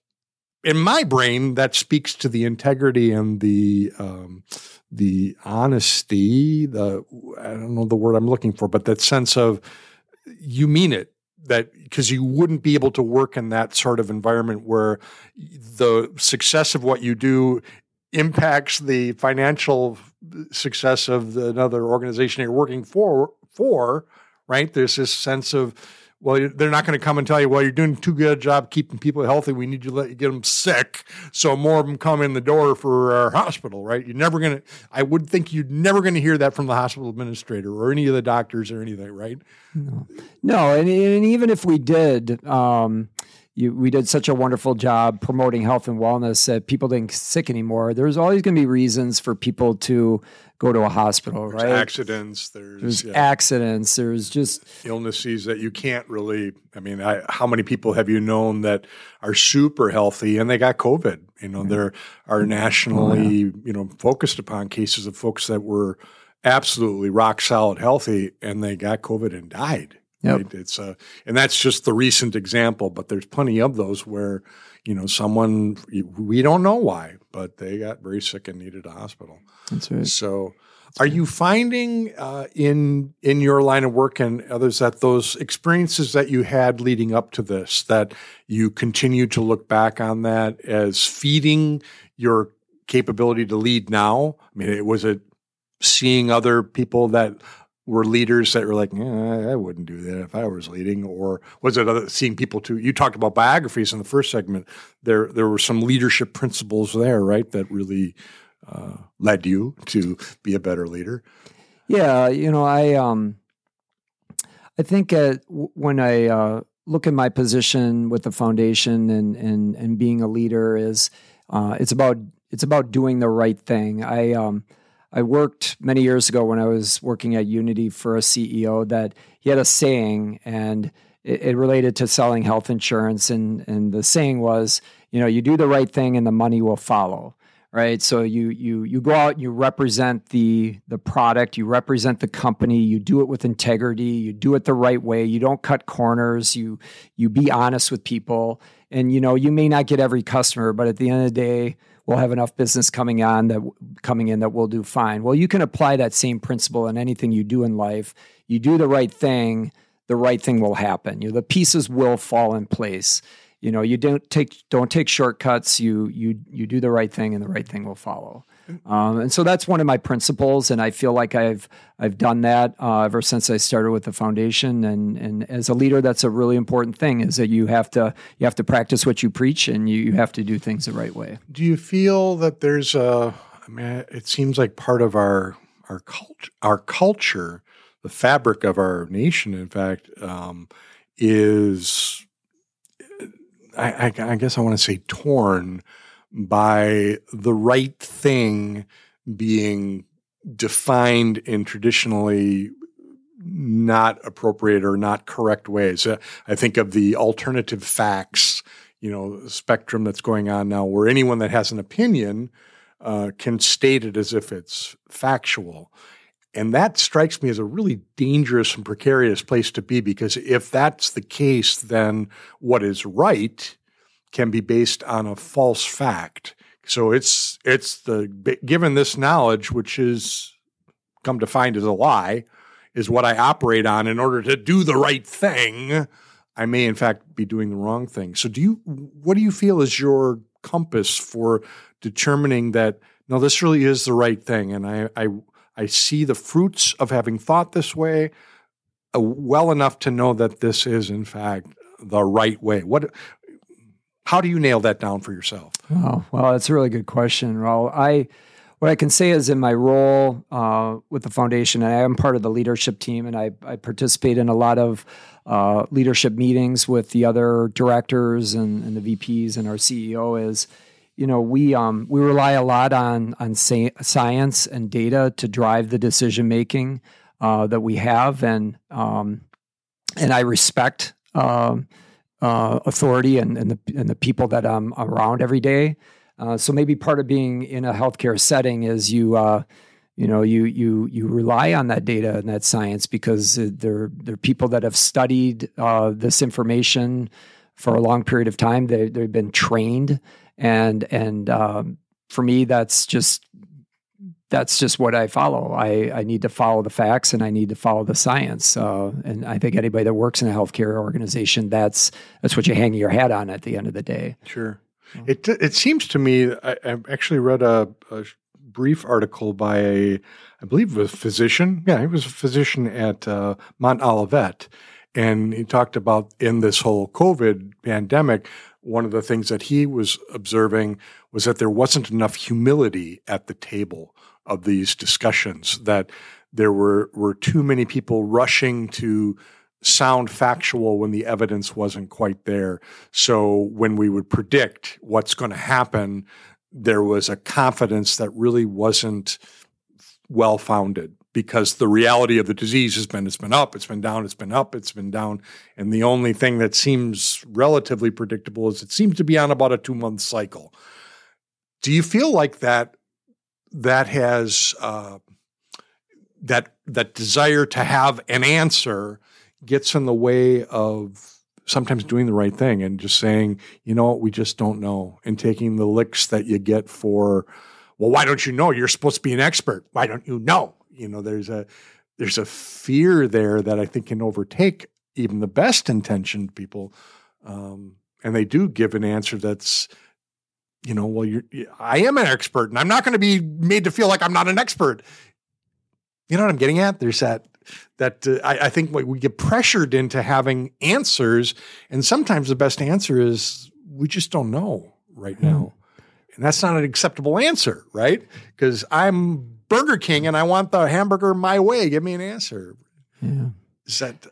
in my brain, that speaks to the integrity and the um, the honesty. The I don't know the word I'm looking for, but that sense of you mean it that because you wouldn't be able to work in that sort of environment where the success of what you do impacts the financial success of the, another organization you're working for for right there's this sense of well, they're not going to come and tell you, well, you're doing too good a job keeping people healthy. We need to let you get them sick. So more of them come in the door for our hospital, right? You're never going to, I would think you're never going to hear that from the hospital administrator or any of the doctors or anything, right? No, no. And, and even if we did, um, you, we did such a wonderful job promoting health and wellness that people didn't get sick anymore. There's always going to be reasons for people to go to a hospital, there's right? Accidents. There's, there's yeah. accidents. There's just illnesses that you can't really. I mean, I, how many people have you known that are super healthy and they got COVID? You know, there are nationally, oh, yeah. you know, focused upon cases of folks that were absolutely rock solid healthy and they got COVID and died. Yep. Right? It's a, uh, and that's just the recent example, but there's plenty of those where, you know, someone we don't know why, but they got very sick and needed a hospital. That's right. So, are you finding uh, in in your line of work and others that those experiences that you had leading up to this that you continue to look back on that as feeding your capability to lead now? I mean, it was it seeing other people that were leaders that were like, I wouldn't do that if I was leading, or was it other, seeing people too? You talked about biographies in the first segment. There, there were some leadership principles there, right, that really uh, led you to be a better leader? Yeah, you know, I um, I think uh, when I uh, look at my position with the foundation and and and being a leader is uh, it's about it's about doing the right thing. I um, I worked many years ago when I was working at Unity for a CEO that he had a saying and it, it related to selling health insurance. And and the saying was you know you do the right thing and the money will follow right? So you you you go out you represent the the product you represent the company you do it with integrity you do it the right way you don't cut corners you you be honest with people. And you know you may not get every customer but at the end of the day we'll have enough business coming on that coming in that we'll do fine. Well you can apply that same principle in anything you do in life. You do the right thing the right thing will happen. You know the pieces will fall in place. You know you don't take don't take shortcuts. You you you do the right thing and the right thing will follow um, and so that's one of my principles and i feel like i've i've done that uh, ever since i started with the foundation. And and as a leader that's a really important thing is that you have to you have to practice what you preach and you, you have to do things the right way. Do you feel that there's a i mean it seems like part of our our culture our culture the fabric of our nation in fact um, is I, I, I guess I want to say torn by the right thing being defined in traditionally not appropriate or not correct ways. Uh, I think of the alternative facts, you know, spectrum that's going on now, where anyone that has an opinion uh, can state it as if it's factual. And that strikes me as a really dangerous and precarious place to be because if that's the case, then what is right can be based on a false fact. So it's it's the given this knowledge, which is come to find is a lie, is what I operate on in order to do the right thing, I may in fact be doing the wrong thing. So do you what do you feel is your compass for determining that no, this really is the right thing and I I, I see the fruits of having thought this way uh, well enough to know that this is in fact the right way. What how do you nail that down for yourself? Oh, well, that's a really good question, Raul. I what I can say is in my role uh, with the foundation, and I am part of the leadership team, and I, I participate in a lot of uh, leadership meetings with the other directors and, and, the VPs and our CEO. Is you know we um, we rely a lot on on science and data to drive the decision making uh, that we have, and um, and I respect. Um, uh, authority and, and the and the people that I'm around every day. Uh, so maybe part of being in a healthcare setting is you uh, you know you you you rely on that data and that science because they're they're people that have studied uh, this information for a long period of time. They they've been trained and and um, for me that's just that's just what I follow. I, I need to follow the facts and I need to follow the science. Uh, and I think anybody that works in a healthcare organization, that's that's what you hang your hat on at the end of the day. Sure. It it seems to me I, I actually read a, a, brief article by a I believe a physician. Yeah, he was a physician at uh, Mont Olivet, and he talked about in this whole COVID pandemic. One of the things that he was observing was that there wasn't enough humility at the table of these discussions. That there were were too many people rushing to sound factual when the evidence wasn't quite there. So when we would predict what's going to happen, there was a confidence that really wasn't well founded because the reality of the disease has been it's been up, it's been down, it's been up, it's been down. And the only thing that seems relatively predictable is it seems to be on about a two month cycle. Do you feel like that that has uh, that that desire to have an answer gets in the way of sometimes doing the right thing and just saying, you know we just don't know, and taking the licks that you get for, well, why don't you know? You're supposed to be an expert. Why don't you know? You know, there's a there's a fear there that I think can overtake even the best intentioned people, um, and they do give an answer that's, you know, well, you're I am an expert, and I'm not going to be made to feel like I'm not an expert. You know what I'm getting at? There's that that uh, I, I, think we get pressured into having answers, and sometimes the best answer is we just don't know right now, and that's not an acceptable answer, right? Because I'm Burger King and I want the hamburger my way. Give me an answer. Yeah. Is that?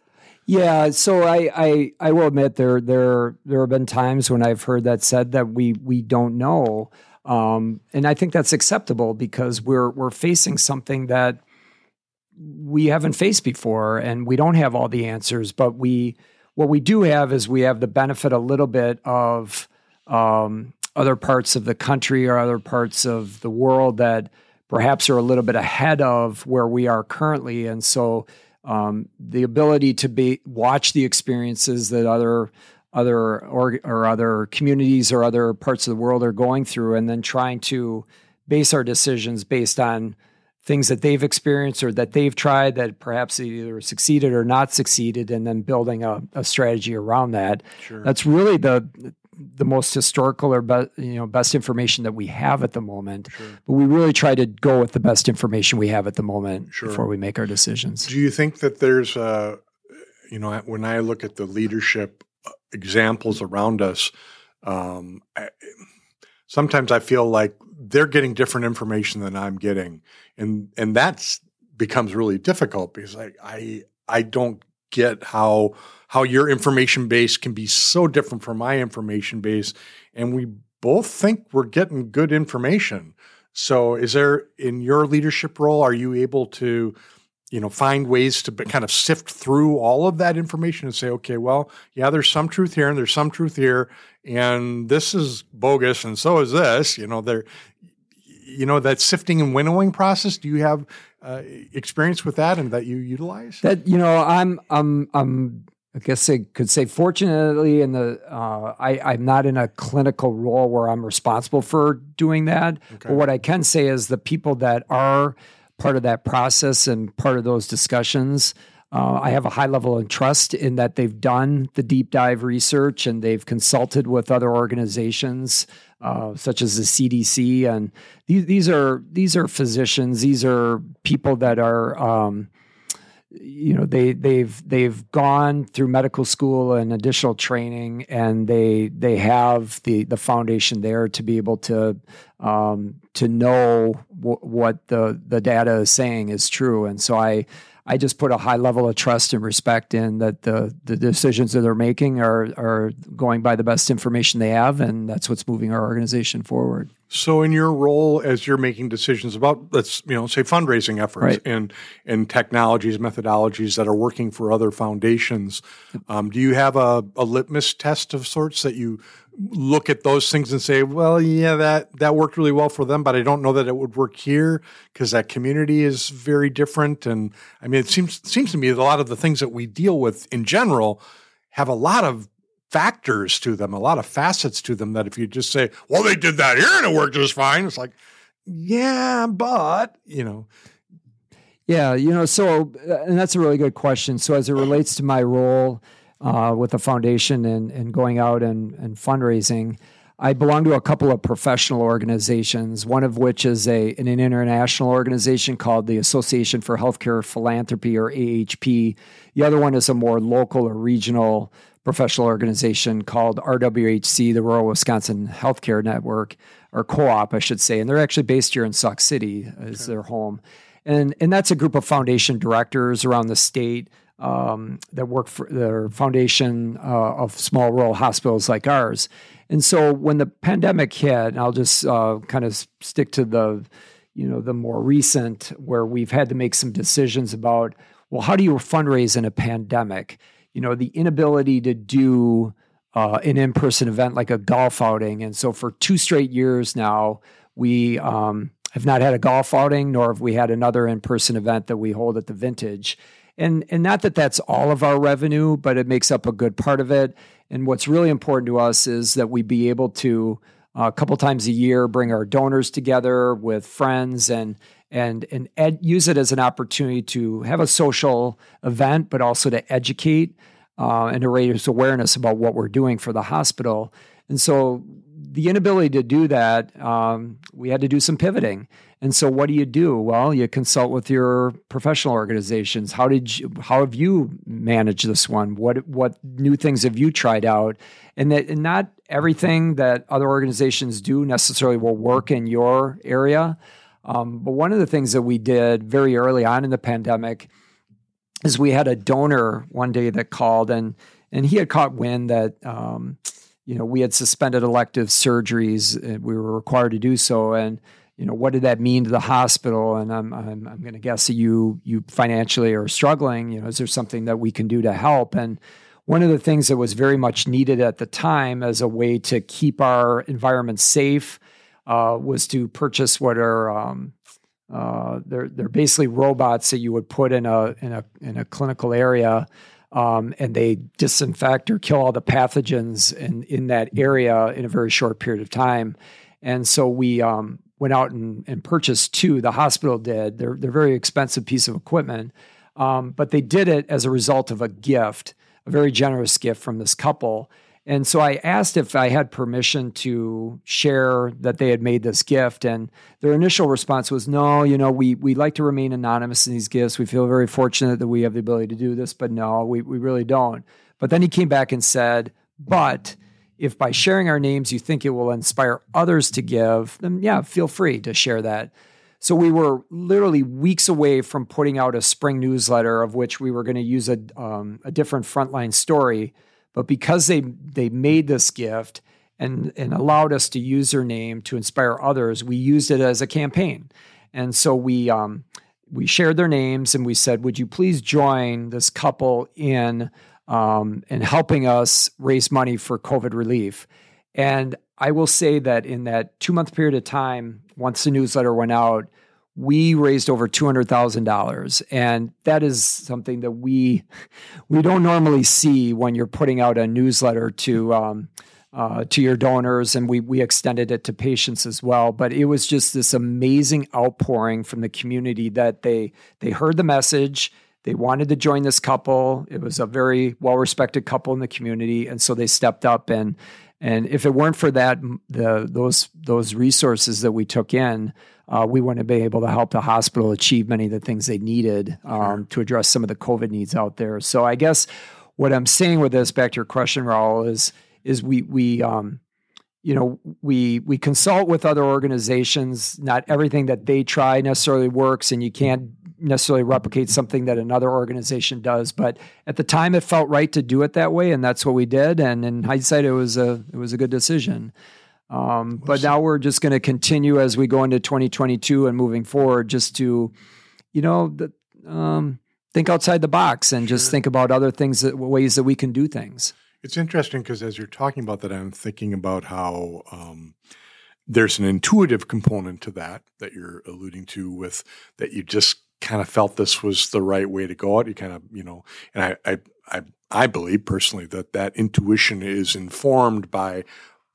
Yeah, so I, I I will admit there there there have been times when I've heard that said that we we don't know, um, and I think that's acceptable because we're we're facing something that we haven't faced before and we don't have all the answers but we what we do have is we have the benefit a little bit of um, other parts of the country or other parts of the world that perhaps are a little bit ahead of where we are currently and so um, the ability to be watch the experiences that other other or, or other communities or other parts of the world are going through and then trying to base our decisions based on things that they've experienced or that they've tried that perhaps either succeeded or not succeeded and then building a, a strategy around that sure. that's really the the most historical or be, you know best information that we have at the moment sure. but we really try to go with the best information we have at the moment sure. before we make our decisions do you think that there's a you know when i look at the leadership uh, examples around us um, I, sometimes i feel like they're getting different information than i'm getting and and that's becomes really difficult because I I I don't get how how your information base can be so different from my information base, and we both think we're getting good information. So, is there in your leadership role, are you able to, you know, find ways to kind of sift through all of that information and say, okay, well, yeah, there's some truth here and there's some truth here, and this is bogus, and so is this. You know, there you know that sifting and winnowing process do you have uh, experience with that and that you utilize that you know i'm i'm i'm I guess I could say, fortunately, in the uh, I, I'm not in a clinical role where I'm responsible for doing that. Okay. But what I can say is the people that are part of that process and part of those discussions. Uh, I have a high level of trust in that they've done the deep dive research and they've consulted with other organizations uh, such as the CDC. And these, these are these are physicians. These are people that are um, you know they they've they've gone through medical school and additional training and they they have the the foundation there to be able to um, to know w- what the the data is saying is true and so I I just put a high level of trust and respect in that the the decisions that they're making are are going by the best information they have, and that's what's moving our organization forward. So, in your role as you're making decisions about, let's you know, say fundraising efforts right. and and technologies, methodologies that are working for other foundations, um, do you have a, a litmus test of sorts that you look at those things and say, well, yeah, that that worked really well for them, but I don't know that it would work here because that community is very different. And I mean, it seems seems to me that a lot of the things that we deal with in general have a lot of factors to them, a lot of facets to them. That if you just say, well, they did that here and it worked just fine, it's like, yeah, but you know. Yeah, you know, so uh, and that's a really good question. So as it relates to my role uh, with the foundation and, and going out and, and fundraising. I belong to a couple of professional organizations, one of which is a an international organization called the Association for Healthcare Philanthropy or AHP. The other one is a more local or regional professional organization called RWHC, the Rural Wisconsin Healthcare Network, or co-op, I should say. And they're actually based here in Sauk City as okay. their home. And and that's a group of foundation directors around the state um, that work for the foundation uh, of small rural hospitals like ours. And so when the pandemic hit, and I'll just uh, kind of stick to the, you know, the more recent where we've had to make some decisions about, well, how do you fundraise in a pandemic? You know, the inability to do uh, an in-person event like a golf outing, and so for two straight years now, we um, have not had a golf outing, nor have we had another in-person event that we hold at the Vintage and and not that that's all of our revenue, but it makes up a good part of it. And what's really important to us is that we be able to uh, a couple times a year bring our donors together with friends and and and ed- use it as an opportunity to have a social event, but also to educate uh, and to raise awareness about what we're doing for the hospital. And so the inability to do that, um, we had to do some pivoting. And so, what do you do? Well, you consult with your professional organizations. How did you, how have you managed this one? What what new things have you tried out? And that and not everything that other organizations do necessarily will work in your area. Um, but one of the things that we did very early on in the pandemic is we had a donor one day that called and and he had caught wind that um, you know we had suspended elective surgeries. We were required to do so and you know what did that mean to the hospital? And i'm i'm, I'm going to guess that you you financially are struggling you know is there something that we can do to help? And one of the things that was very much needed at the time as a way to keep our environment safe uh, was to purchase what are um, uh, they're they're basically robots that you would put in a in a in a clinical area um, and they disinfect or kill all the pathogens in in that area in a very short period of time. And so we um, went out and, and purchased two. The hospital did. They're they're very expensive piece of equipment, um, but they did it as a result of a gift, a very generous gift from this couple. And so I asked if I had permission to share that they had made this gift, and their initial response was, "No, you know, we we like to remain anonymous in these gifts. We feel very fortunate that we have the ability to do this, but no, we we really don't." But then he came back and said, "But." If by sharing our names you think it will inspire others to give, then yeah, feel free to share that. So we were literally weeks away from putting out a spring newsletter of which we were going to use a, um, a different frontline story. But because they they made this gift and and allowed us to use their name to inspire others, we used it as a campaign. And so we um, we shared their names and we said, "Would you please join this couple in um, and helping us raise money for COVID relief. And I will say that in that two month period of time, once the newsletter went out, we raised over two hundred thousand dollars, and that is something that we we don't normally see when you're putting out a newsletter to um, uh, to your donors, and we we extended it to patients as well. But it was just this amazing outpouring from the community that they they heard the message. They wanted to join this couple. It was a very well respected couple in the community, and so they stepped up and and if it weren't for that, the those those resources that we took in, uh, we wouldn't have been able to help the hospital achieve many of the things they needed um, sure. to address some of the COVID needs out there. So I guess what I'm saying with this, back to your question, Raul, is is we we um, you know we we consult with other organizations. Not everything that they try necessarily works, and you can't necessarily replicate something that another organization does. But at the time, it felt right to do it that way, and that's what we did. And in hindsight, it was a it was a good decision. Um, but now we're just going to continue as we go into 2022 and moving forward, just to you know the, um, think outside the box and sure. just think about other things that ways that we can do things. It's interesting because as you're talking about that, I'm thinking about how um, there's an intuitive component to that that you're alluding to with that you just kind of felt this was the right way to go out. You kind of, you know, and I, I, I, I believe personally that that intuition is informed by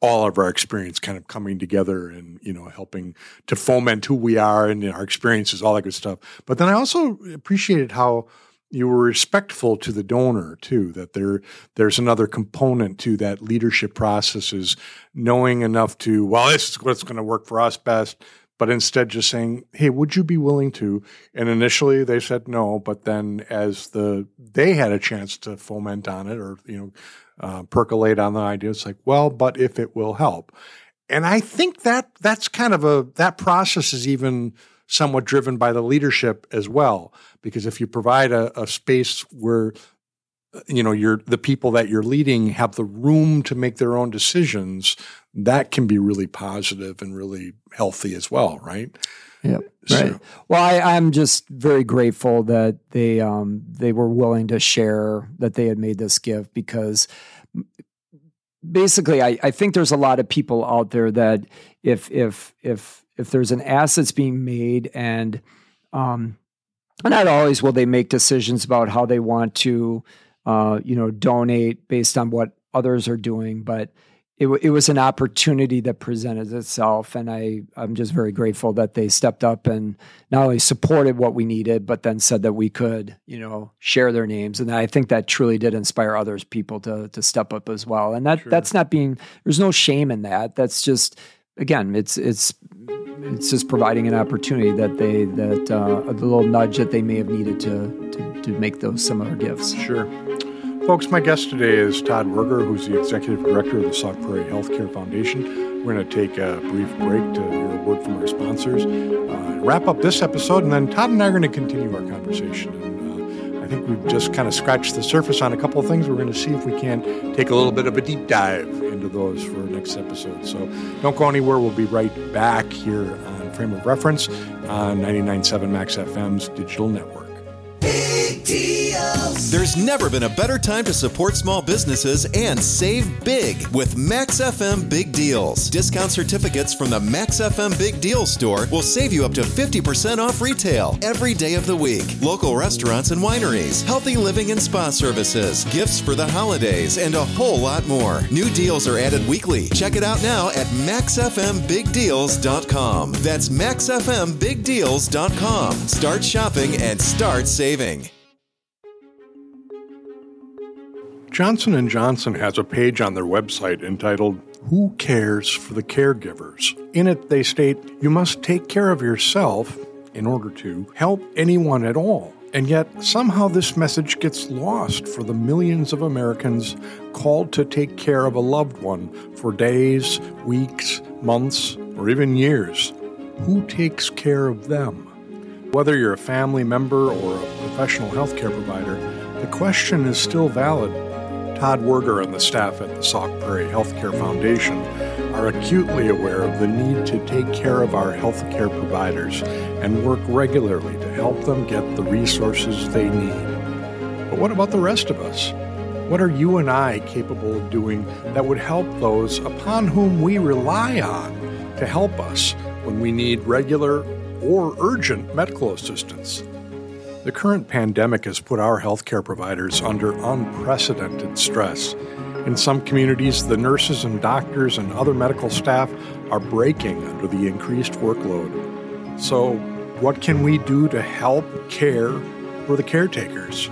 all of our experience kind of coming together and you know helping to foment who we are and our experiences all that good stuff but then i also appreciated how you were respectful to the donor too that there there's another component to that leadership process is knowing enough to well this is what's going to work for us best but instead just saying hey would you be willing to and initially they said no but then as the they had a chance to foment on it or you know uh, percolate on the idea it's like well but if it will help and i think that that's kind of a that process is even somewhat driven by the leadership as well. Because if you provide a, a space where you know you're the people that you're leading have the room to make their own decisions, that can be really positive and really healthy as well, right? Yeah. So. Right. Well, I, am just very grateful that they um, they were willing to share that they had made this gift because basically I, I think there's a lot of people out there that if if if if there's an assets being made and um, not always will they make decisions about how they want to uh, you know donate based on what others are doing but it, it was an opportunity that presented itself and I, i'm just very grateful that they stepped up and not only supported what we needed but then said that we could you know share their names and i think that truly did inspire others people to to step up as well and that sure. that's not being there's no shame in that that's just again it's it's it's just providing an opportunity that they that uh, a little nudge that they may have needed to, to, to make those similar gifts. Sure. Folks, my guest today is Todd Wuerger, who's the executive director of the Sauk Prairie Healthcare Foundation. We're going to take a brief break to hear a word from our sponsors, uh, wrap up this episode, and then Todd and I are going to continue our conversation. Uh, I think we've just kind of scratched the surface on a couple of things. We're going to see if we can take a little bit of a deep dive into those for next episode. So don't go anywhere. We'll be right back here on Frame of Reference on 99.7 Max FM's digital network. There's never been a better time to support small businesses and save big with Max FM Big Deals. Discount certificates from the Max FM Big Deals store will save you up to 50% off retail every day of the week. Local restaurants and wineries, healthy living and spa services, gifts for the holidays, and a whole lot more. New deals are added weekly. Check it out now at maxfmbigdeals.com. That's maxfmbigdeals.com. Start shopping and start saving. Johnson & Johnson has a page on their website entitled Who Cares for the Caregivers? In it they state you must take care of yourself in order to help anyone at all. And yet, somehow this message gets lost for the millions of Americans called to take care of a loved one for days, weeks, months, or even years. Who takes care of them? Whether you're a family member or a professional healthcare provider, the question is still valid Todd Wuerger and the staff at the Sauk Prairie Healthcare Foundation are acutely aware of the need to take care of our healthcare providers and work regularly to help them get the resources they need. But what about the rest of us? What are you and I capable of doing that would help those upon whom we rely on to help us when we need regular or urgent medical assistance? The current pandemic has put our healthcare providers under unprecedented stress, In some communities, the nurses and doctors and other medical staff are breaking under the increased workload. So, what can we do to help care for the caretakers?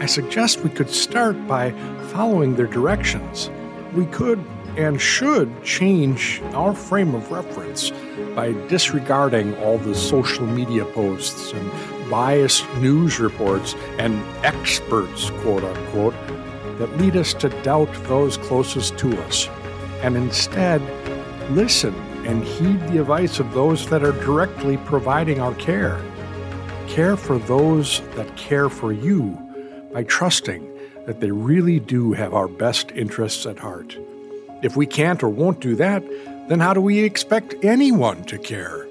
I suggest we could start by following their directions. We could and should change our frame of reference by disregarding all the social media posts and biased news reports and experts, quote unquote, that lead us to doubt those closest to us, and instead listen and heed the advice of those that are directly providing our care. Care for those that care for you by trusting that they really do have our best interests at heart. If we can't or won't do that, then how do we expect anyone to care?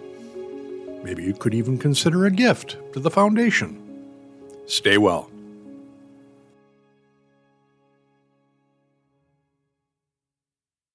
Maybe you could even consider a gift to the foundation. Stay well.